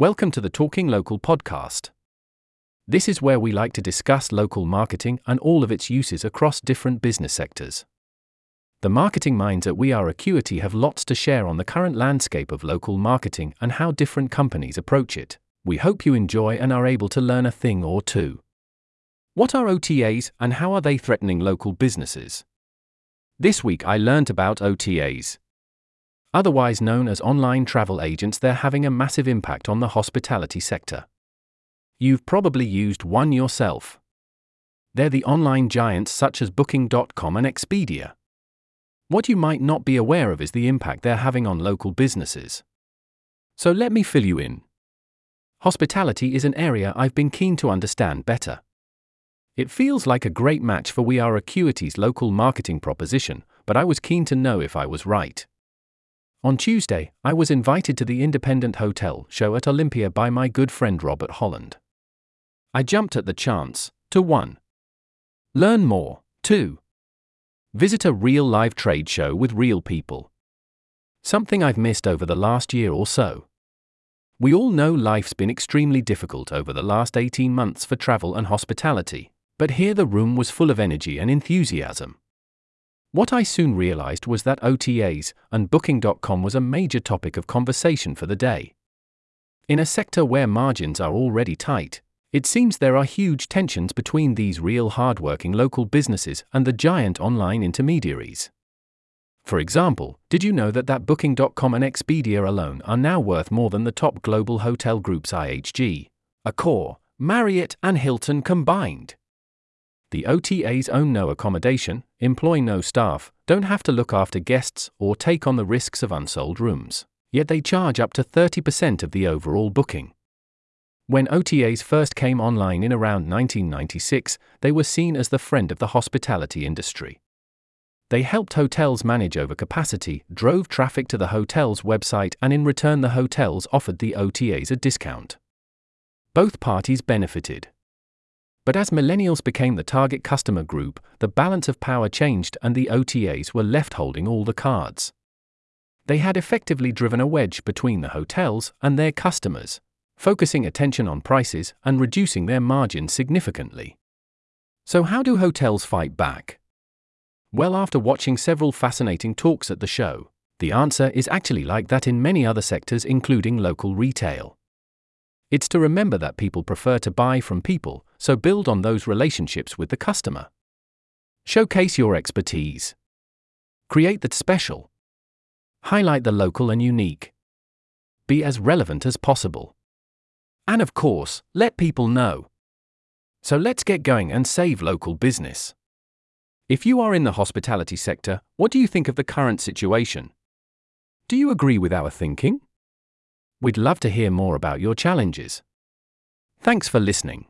Welcome to the Talking Local podcast. This is where we like to discuss local marketing and all of its uses across different business sectors. The marketing minds at We Are Acuity have lots to share on the current landscape of local marketing and how different companies approach it. We hope you enjoy and are able to learn a thing or two. What are OTAs and how are they threatening local businesses? This week I learnt about OTAs. Otherwise known as online travel agents, they're having a massive impact on the hospitality sector. You've probably used one yourself. They're the online giants such as Booking.com and Expedia. What you might not be aware of is the impact they're having on local businesses. So let me fill you in. Hospitality is an area I've been keen to understand better. It feels like a great match for We Are Acuity's local marketing proposition, but I was keen to know if I was right. On Tuesday, I was invited to the Independent Hotel show at Olympia by my good friend Robert Holland. I jumped at the chance to 1. Learn more, 2. Visit a real live trade show with real people. Something I've missed over the last year or so. We all know life's been extremely difficult over the last 18 months for travel and hospitality, but here the room was full of energy and enthusiasm. What I soon realized was that OTAs and Booking.com was a major topic of conversation for the day. In a sector where margins are already tight, it seems there are huge tensions between these real hardworking local businesses and the giant online intermediaries. For example, did you know that that Booking.com and Expedia alone are now worth more than the top global hotel groups IHG, Accor, Marriott, and Hilton combined? The OTAs own no accommodation, employ no staff, don't have to look after guests, or take on the risks of unsold rooms. Yet they charge up to 30% of the overall booking. When OTAs first came online in around 1996, they were seen as the friend of the hospitality industry. They helped hotels manage overcapacity, drove traffic to the hotel's website, and in return, the hotels offered the OTAs a discount. Both parties benefited. But as millennials became the target customer group, the balance of power changed and the OTAs were left holding all the cards. They had effectively driven a wedge between the hotels and their customers, focusing attention on prices and reducing their margins significantly. So, how do hotels fight back? Well, after watching several fascinating talks at the show, the answer is actually like that in many other sectors, including local retail. It's to remember that people prefer to buy from people, so build on those relationships with the customer. Showcase your expertise. Create that special. Highlight the local and unique. Be as relevant as possible. And of course, let people know. So let's get going and save local business. If you are in the hospitality sector, what do you think of the current situation? Do you agree with our thinking? We'd love to hear more about your challenges. Thanks for listening.